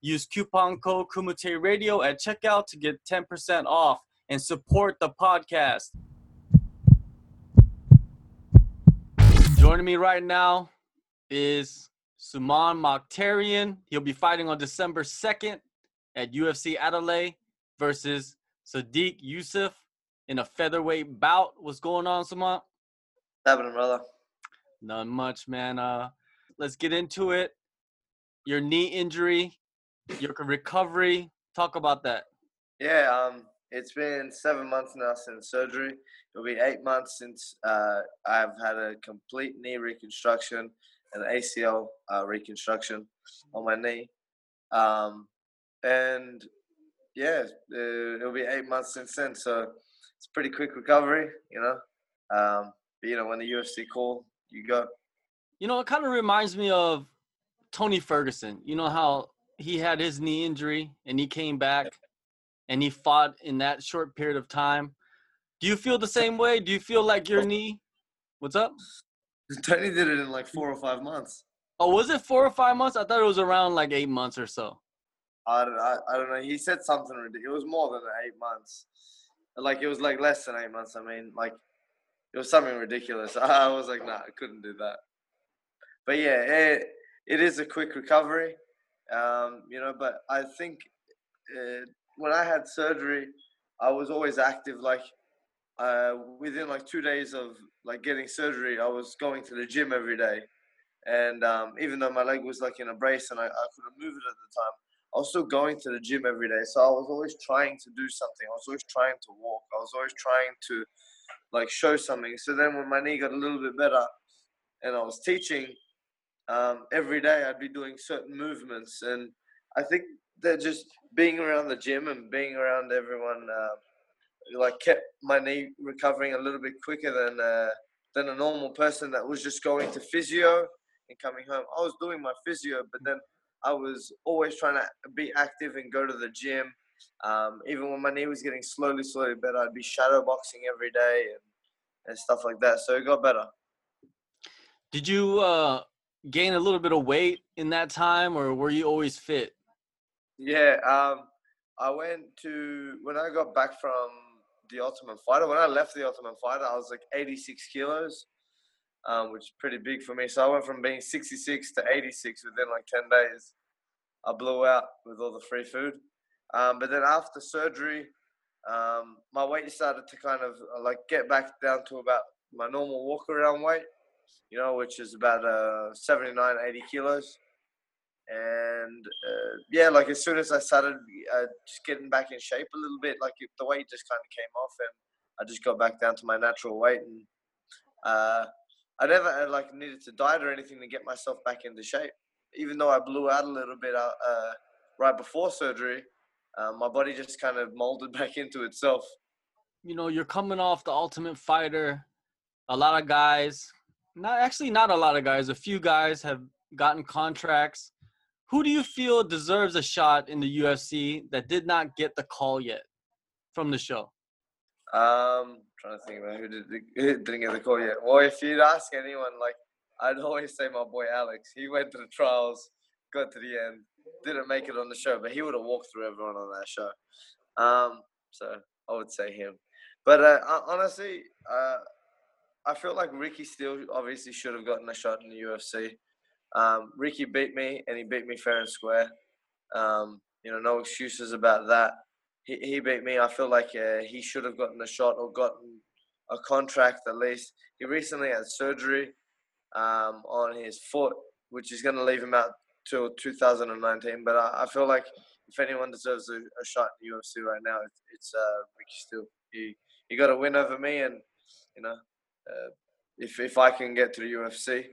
Use coupon code Kumite Radio at checkout to get 10% off and support the podcast. Joining me right now is Suman Mokhtarian. He'll be fighting on December 2nd at UFC Adelaide versus Sodiq Yusuff in a featherweight bout. What's going on, Suman? happening, brother? Not much, man. Uh, let's get into it. Your knee injury, your recovery. Talk about that. Yeah, um, it's been seven months now since surgery. It'll be eight months since uh, I've had a complete knee reconstruction and ACL uh, reconstruction on my knee. Um, and yeah, uh, it'll be eight months since then. So it's pretty quick recovery, you know. Um, but, you know, when the UFC call, you go. You know, it kind of reminds me of Tony Ferguson. You know how he had his knee injury and he came back and he fought in that short period of time. Do you feel the same way? Do you feel like your knee? What's up? Tony did it in like four or five months. Oh, was it four or five months? I thought it was around like eight months or so. I don't, I, I don't know. He said something ridiculous. It was more than eight months. Like it was like less than eight months. I mean, like it was something ridiculous. I was like, nah, I couldn't do that. But yeah, it, it is a quick recovery, um, you know. But I think uh, when I had surgery, I was always active. Like uh, within like two days of like getting surgery, I was going to the gym every day. And um, even though my leg was like in a brace and I, I couldn't move it at the time, I was still going to the gym every day. So I was always trying to do something. I was always trying to walk. I was always trying to like show something. So then when my knee got a little bit better and I was teaching, um, every day I'd be doing certain movements. And I think that just being around the gym and being around everyone, uh, like kept my knee recovering a little bit quicker than, uh, than a normal person that was just going to physio and coming home. I was doing my physio, but then I was always trying to be active and go to the gym um, even when my knee was getting slowly, slowly better, I'd be shadow boxing every day and, and stuff like that. So it got better. Did you uh, gain a little bit of weight in that time, or were you always fit? Yeah, um, I went to when I got back from the Ultimate Fighter. When I left the Ultimate Fighter, I was like 86 kilos, um, which is pretty big for me. So I went from being 66 to 86 within like 10 days. I blew out with all the free food. Um, but then after surgery, um, my weight started to kind of like get back down to about my normal walk around weight, you know, which is about uh, 79, 80 kilos. And uh, yeah, like as soon as I started uh, just getting back in shape a little bit, like the weight just kind of came off and I just got back down to my natural weight. And uh, I never uh, like needed to diet or anything to get myself back into shape. Even though I blew out a little bit right before surgery, um, my body just kind of molded back into itself. You know, you're coming off the Ultimate Fighter. A lot of guys, not actually not a lot of guys, a few guys have gotten contracts. Who do you feel deserves a shot in the UFC that did not get the call yet from the show? Um, trying to think about who, did, didn't get the call yet. Well, if you'd ask anyone, like I'd always say my boy Alex. He went to the trials, got to the end, didn't make it on the show, but he would have walked through everyone on that show. Um, so I would say him. But uh, honestly, uh, I feel like Ricky still obviously should have gotten a shot in the UFC. Um, Ricky beat me, and he beat me fair and square. Um, you know, no excuses about that. He, he beat me. I feel like uh, he should have gotten a shot or gotten a contract at least. He recently had surgery um, on his foot, which is going to leave him out till 2019. But I, I feel like if anyone deserves a, a, shot in the UFC right now, it's, it's uh, Ricky Steele. He he got a win over me, and you know, uh, if if I can get to the UFC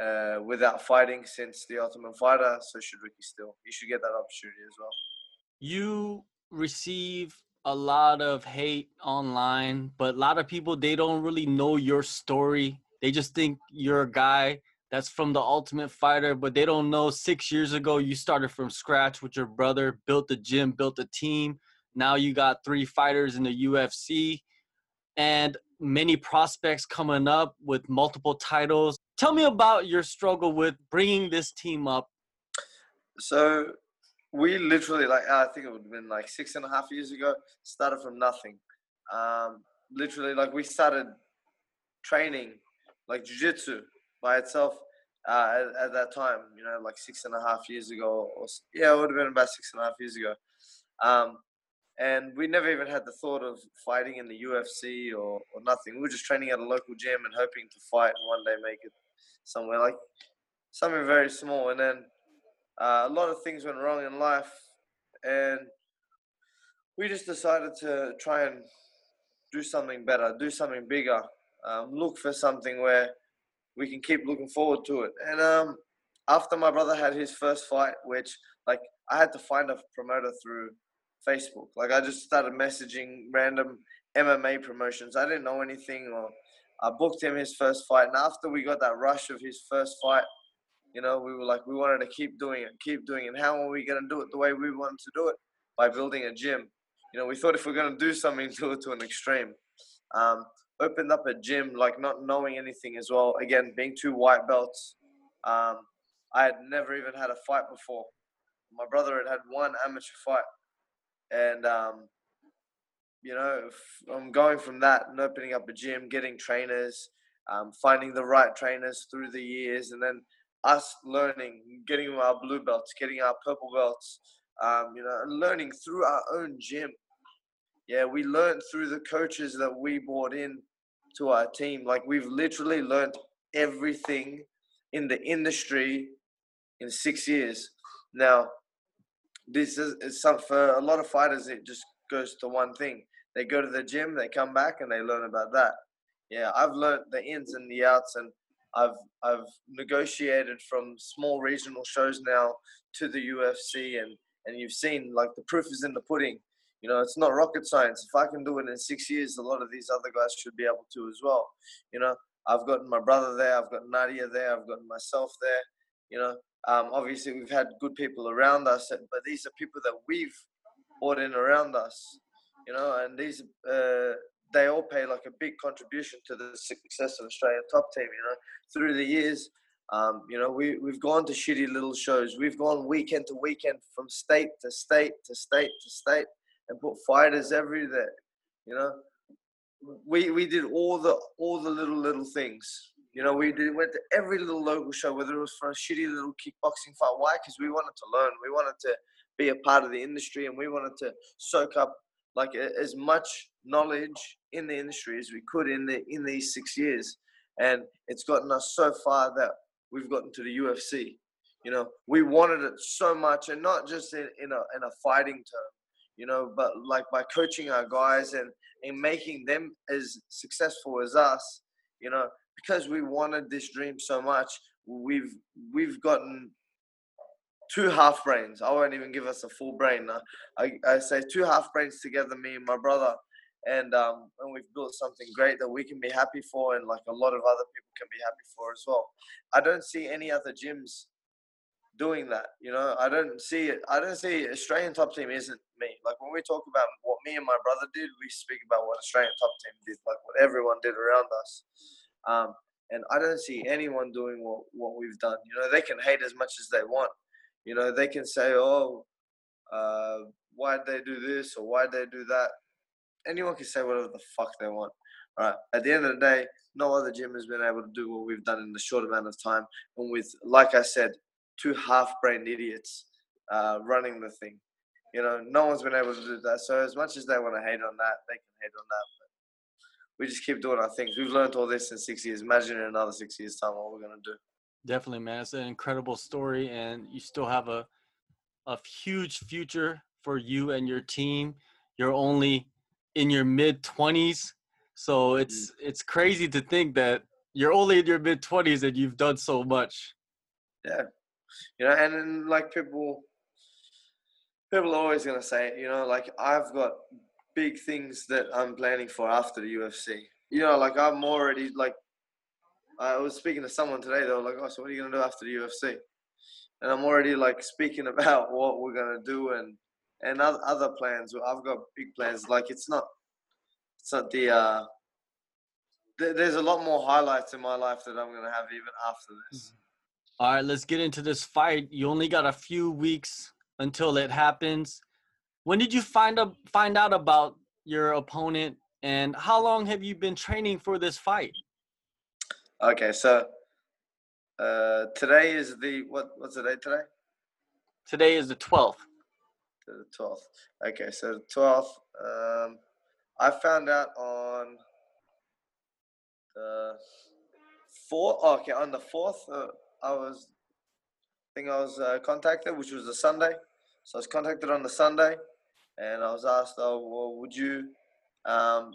uh, without fighting since the Ultimate Fighter, so should Ricky Steele. He should get that opportunity as well. You receive a lot of hate online, but a lot of people they don't really know your story. They just think you're a guy that's from the Ultimate Fighter, but they don't know 6 years ago you started from scratch with your brother, built the gym, built a team. Now you got 3 fighters in the UFC and many prospects coming up with multiple titles. Tell me about your struggle with bringing this team up. So we literally like I think it would have been like six and a half years ago. Started from nothing. Um, literally, like we started training like jiu-jitsu by itself uh, at, at, that time. You know, like six and a half years ago. Or, yeah, it would have been about six and a half years ago. Um, and we never even had the thought of fighting in the UFC or, or nothing. We were just training at a local gym and hoping to fight and one day make it somewhere like something very small. And then uh, a lot of things went wrong in life, and we just decided to try and do something better, do something bigger, um, look for something where we can keep looking forward to it. And um, after my brother had his first fight, which like I had to find a promoter through Facebook. Like I just started messaging random MMA promotions. I didn't know anything, or I booked him his first fight. And after we got that rush of his first fight, you know, we were like, we wanted to keep doing it, keep doing it. And How are we going to do it the way we wanted to do it? By building a gym. You know, we thought if we're going to do something, do it to an extreme. Um, opened up a gym, like not knowing anything as well. Again, being two white belts. Um, I had never even had a fight before. My brother had had one amateur fight. And, um, you know, I'm going from that and opening up a gym, getting trainers, um, finding the right trainers through the years, and then us learning, getting our blue belts, getting our purple belts, um, you know, and learning through our own gym. Yeah, we learned through the coaches that we brought in to our team. Like we've literally learned everything in the industry in six years. Now, this is, some for a lot of fighters. It just goes to one thing. They go to the gym, they come back, and they learn about that. Yeah, I've learned the ins and the outs, and I've I've negotiated from small regional shows now to the UFC, and and you've seen like the proof is in the pudding. You know, it's not rocket science. If I can do it in six years, a lot of these other guys should be able to as well. You know, I've gotten my brother there, I've got Nadia there, I've gotten myself there. You know, um, obviously we've had good people around us, but these are people that we've brought in around us. You know, and these uh, they all pay like a big contribution to the success of Australian top team. You know, through the years, um, you know, we we've gone to shitty little shows. We've gone weekend to weekend, from state to state to state to state, and put fighters everywhere. You know, we we did all the all the little little things. You know, we did, went to every little local show, whether it was for a shitty little kickboxing fight. Why? Because we wanted to learn. We wanted to be a part of the industry, and we wanted to soak up like as much knowledge in the industry as we could in the in these six years, and it's gotten us so far that we've gotten to the UFC. You know, we wanted it so much, and not just in, in a in a fighting term, you know, but like by coaching our guys and and making them as successful as us, you know, because we wanted this dream so much, we've we've gotten two half brains. I won't even give us a full brain. I, I say two half brains together, me and my brother, and um, and we've built something great that we can be happy for, and like a lot of other people can be happy for as well. I don't see any other gyms doing that. You know, I don't see it. I don't see Australian top team isn't me. Like when we talk about what me and my brother did, we speak about what Australian top team did, like what everyone did around us. Um, and I don't see anyone doing what, what we've done. You know, they can hate as much as they want. You know, they can say, oh, uh, why'd they do this or why'd they do that? Anyone can say whatever the fuck they want. All right. At the end of the day, no other gym has been able to do what we've done in a short amount of time. And with, like I said, two half-brained idiots uh, running the thing. You know, no one's been able to do that. So as much as they want to hate on that, they can hate on that. But we just keep doing our things. We've learned all this in six years. Imagine in another six years' time what we're gonna do. Definitely, man. It's an incredible story, and you still have a a huge future for you and your team. You're only in your mid twenties, so it's mm. it's crazy to think that you're only in your mid twenties and you've done so much. Yeah, you know, and like people people are always gonna say it. You know, like I've got big things that I'm planning for after the UFC. You know, like I'm already like I was speaking to someone today. They were like, "Oh, so what are you gonna do after the UFC?" And I'm already like speaking about what we're gonna do and and other plans. I've got big plans. Like it's not it's not the uh, there's a lot more highlights in my life that I'm gonna have even after this. All right, let's get into this fight. You only got a few weeks until it happens. When did you find up find out about your opponent, and how long have you been training for this fight? Okay, so uh, today is the what? What's the date today? Today is the twelfth. The twelfth. Okay, so the twelfth. Um, I found out on the fourth. Oh, okay, on the fourth, uh, I was. I think I was uh, contacted, which was a Sunday. So I was contacted on the Sunday, and I was asked, "Oh, well, would you um,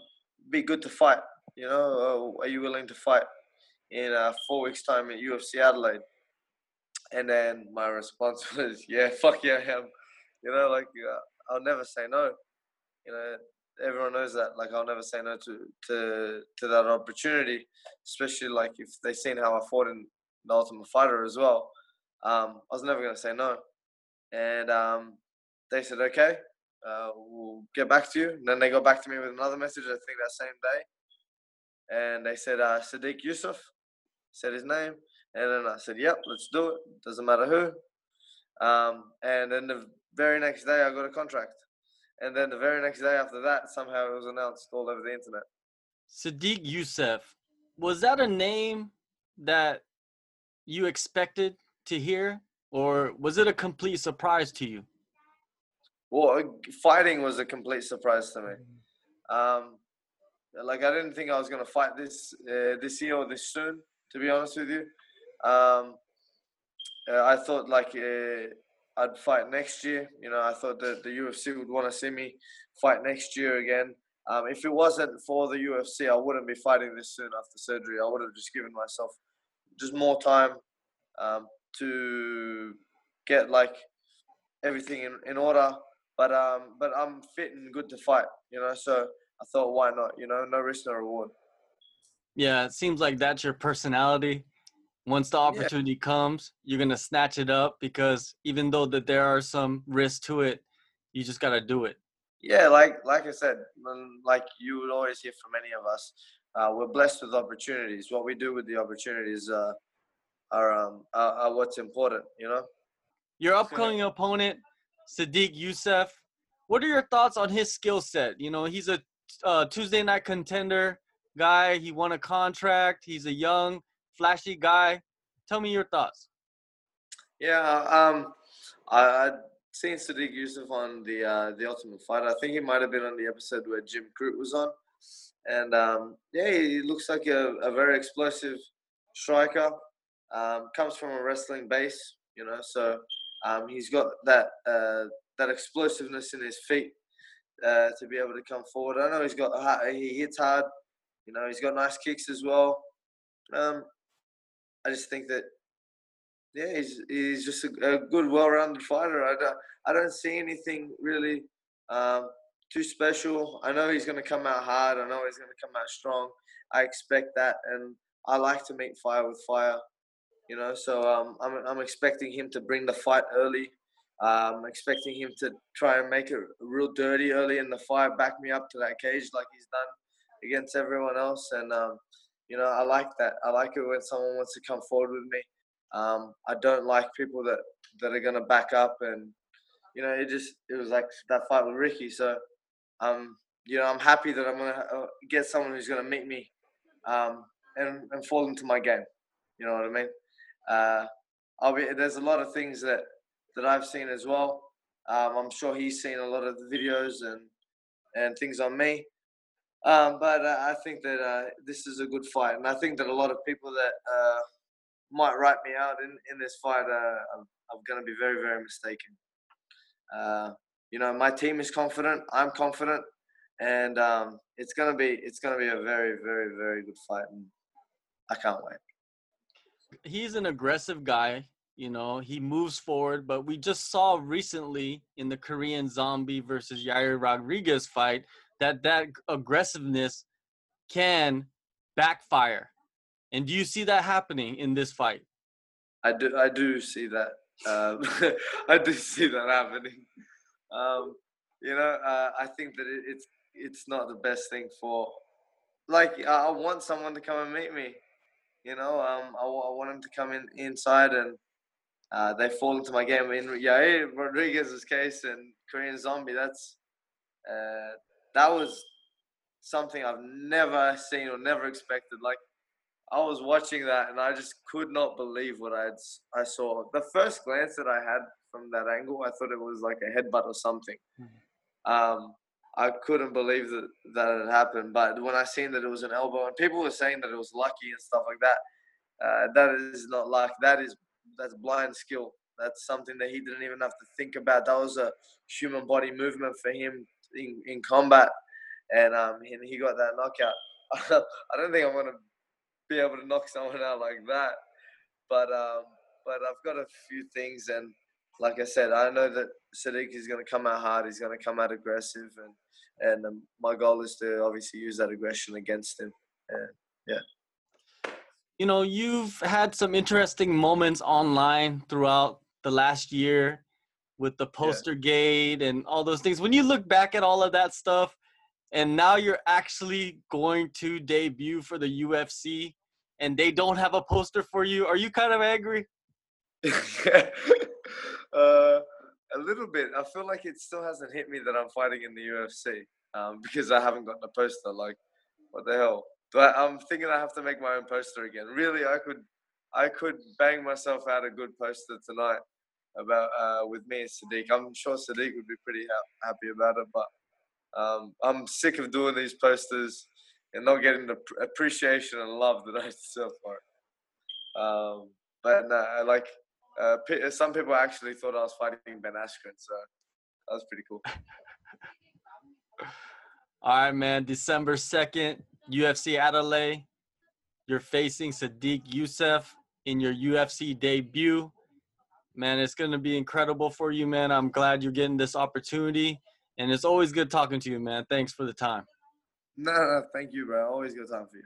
be good to fight? You know, uh, are you willing to fight in uh, four weeks' time at UFC Adelaide?" And then my response was, "Yeah, fuck yeah, I am." You know, like uh, I'll never say no. You know, everyone knows that. Like I'll never say no to to to that opportunity, especially like if they seen how I fought in the Ultimate Fighter as well. Um, I was never gonna say no, and um, they said okay, uh, we'll get back to you. And then they got back to me with another message. I think that same day, and they said uh, Sodiq Yusuff, said his name, and then I said yep, let's do it. Doesn't matter who. Um, and then the very next day, I got a contract. And then the very next day after that, somehow it was announced all over the internet. Sodiq Yusuff, was that a name that you expected to hear, or was it a complete surprise to you? Well, fighting was a complete surprise to me. Um, like I didn't think I was gonna fight this uh, this year or this soon. To be honest with you, um, uh, I thought like uh, I'd fight next year. You know, I thought that the UFC would want to see me fight next year again. Um, if it wasn't for the UFC, I wouldn't be fighting this soon after surgery. I would have just given myself just more time um, to get like everything in, in order. But um, but I'm fit and good to fight. You know, so I thought, why not? You know, no risk, no reward. Yeah, it seems like that's your personality once the opportunity yeah. comes, you're gonna snatch it up because even though that there are some risks to it, you just gotta do it. Yeah, like like I said, like you would always hear from many of us, uh, we're blessed with opportunities. What we do with the opportunities uh, are, um, are, are what's important. You know. Your upcoming opponent, Sodiq Yusuff. What are your thoughts on his skill set? You know, he's a uh, Tuesday night contender guy. He won a contract. He's a young flashy guy. Tell me your thoughts. Yeah, um, I, seen Sodiq Yusuff on the uh, the Ultimate Fighter. I think he might have been on the episode where Jim Crute was on, and um, yeah, he looks like a, a very explosive striker. Um, comes from a wrestling base, you know, so um, he's got that uh, that explosiveness in his feet uh, to be able to come forward. I know he's got he hits hard, you know, he's got nice kicks as well. Um, I just think that yeah, he's he's just a, a good, well-rounded fighter. I don't I don't see anything really um, too special. I know he's going to come out hard. I know he's going to come out strong. I expect that, and I like to meet fire with fire. You know, so um, I'm I'm expecting him to bring the fight early. I'm um, expecting him to try and make it real dirty early in the fight, back me up to that cage like he's done against everyone else, and um, you know, I like that. I like it when someone wants to come forward with me. Um, I don't like people that that are gonna back up, and you know, it just it was like that fight with Ricky. So, um, you know, I'm happy that I'm gonna uh, get someone who's gonna meet me, um, and and fall into my game. You know what I mean? Uh, be. There's a lot of things that that I've seen as well. Um, I'm sure he's seen a lot of the videos and and things on me. Um, but uh, I think that uh, this is a good fight, and I think that a lot of people that uh, might write me out in, in this fight are, are going to be very, very mistaken. Uh, you know, my team is confident. I'm confident, and um, it's gonna be it's gonna be a very, very, very good fight, and I can't wait. He's an aggressive guy. You know, he moves forward, but we just saw recently in the Korean Zombie versus Yair Rodriguez fight that that aggressiveness can backfire. And do you see that happening in this fight? I do. I do see that. Um, I do see that happening. Um, you know, uh, I think that it, it's it's not the best thing for. Like, I want someone to come and meet me. You know, um, I, I want them to come in inside and uh, they fall into my game. In Yair Rodriguez's case and Korean Zombie, that's uh, that was something I've never seen or never expected. Like I was watching that and I just could not believe what I I saw. The first glance that I had from that angle, I thought it was like a headbutt or something. Mm-hmm. Um, I couldn't believe that that had happened. But when I seen that it was an elbow, and people were saying that it was lucky and stuff like that, uh, that is not luck. That is that's blind skill. That's something that he didn't even have to think about. That was a human body movement for him in, in combat, and um, and he got that knockout. I don't think I'm gonna be able to knock someone out like that, but um, but I've got a few things, and like I said, I know that Sodiq is gonna come out hard. He's gonna come out aggressive, and and um, my goal is to obviously use that aggression against him. And yeah. You know, you've had some interesting moments online throughout the last year with the poster yeah. gate and all those things. When you look back at all of that stuff, and now you're actually going to debut for the UFC, and they don't have a poster for you, are you kind of angry? uh, a little bit. I feel like it still hasn't hit me that I'm fighting in the UFC um, because I haven't gotten a poster. Like, what the hell? But I'm thinking I have to make my own poster again. Really, I could, I could bang myself out a good poster tonight about uh, with me and Sodiq. I'm sure Sodiq would be pretty ha- happy about it, but um, I'm sick of doing these posters and not getting the appreciation and love that I deserve for it. Um, but no, I like uh, some people actually thought I was fighting Ben Askren, so that was pretty cool. All right, man. December second, UFC Adelaide. You're facing Sodiq Yusuff in your UFC debut man, it's going to be incredible for you, man. I'm glad you're getting this opportunity. And it's always good talking to you, man. Thanks for the time. No, no, thank you, bro. Always good talking for you.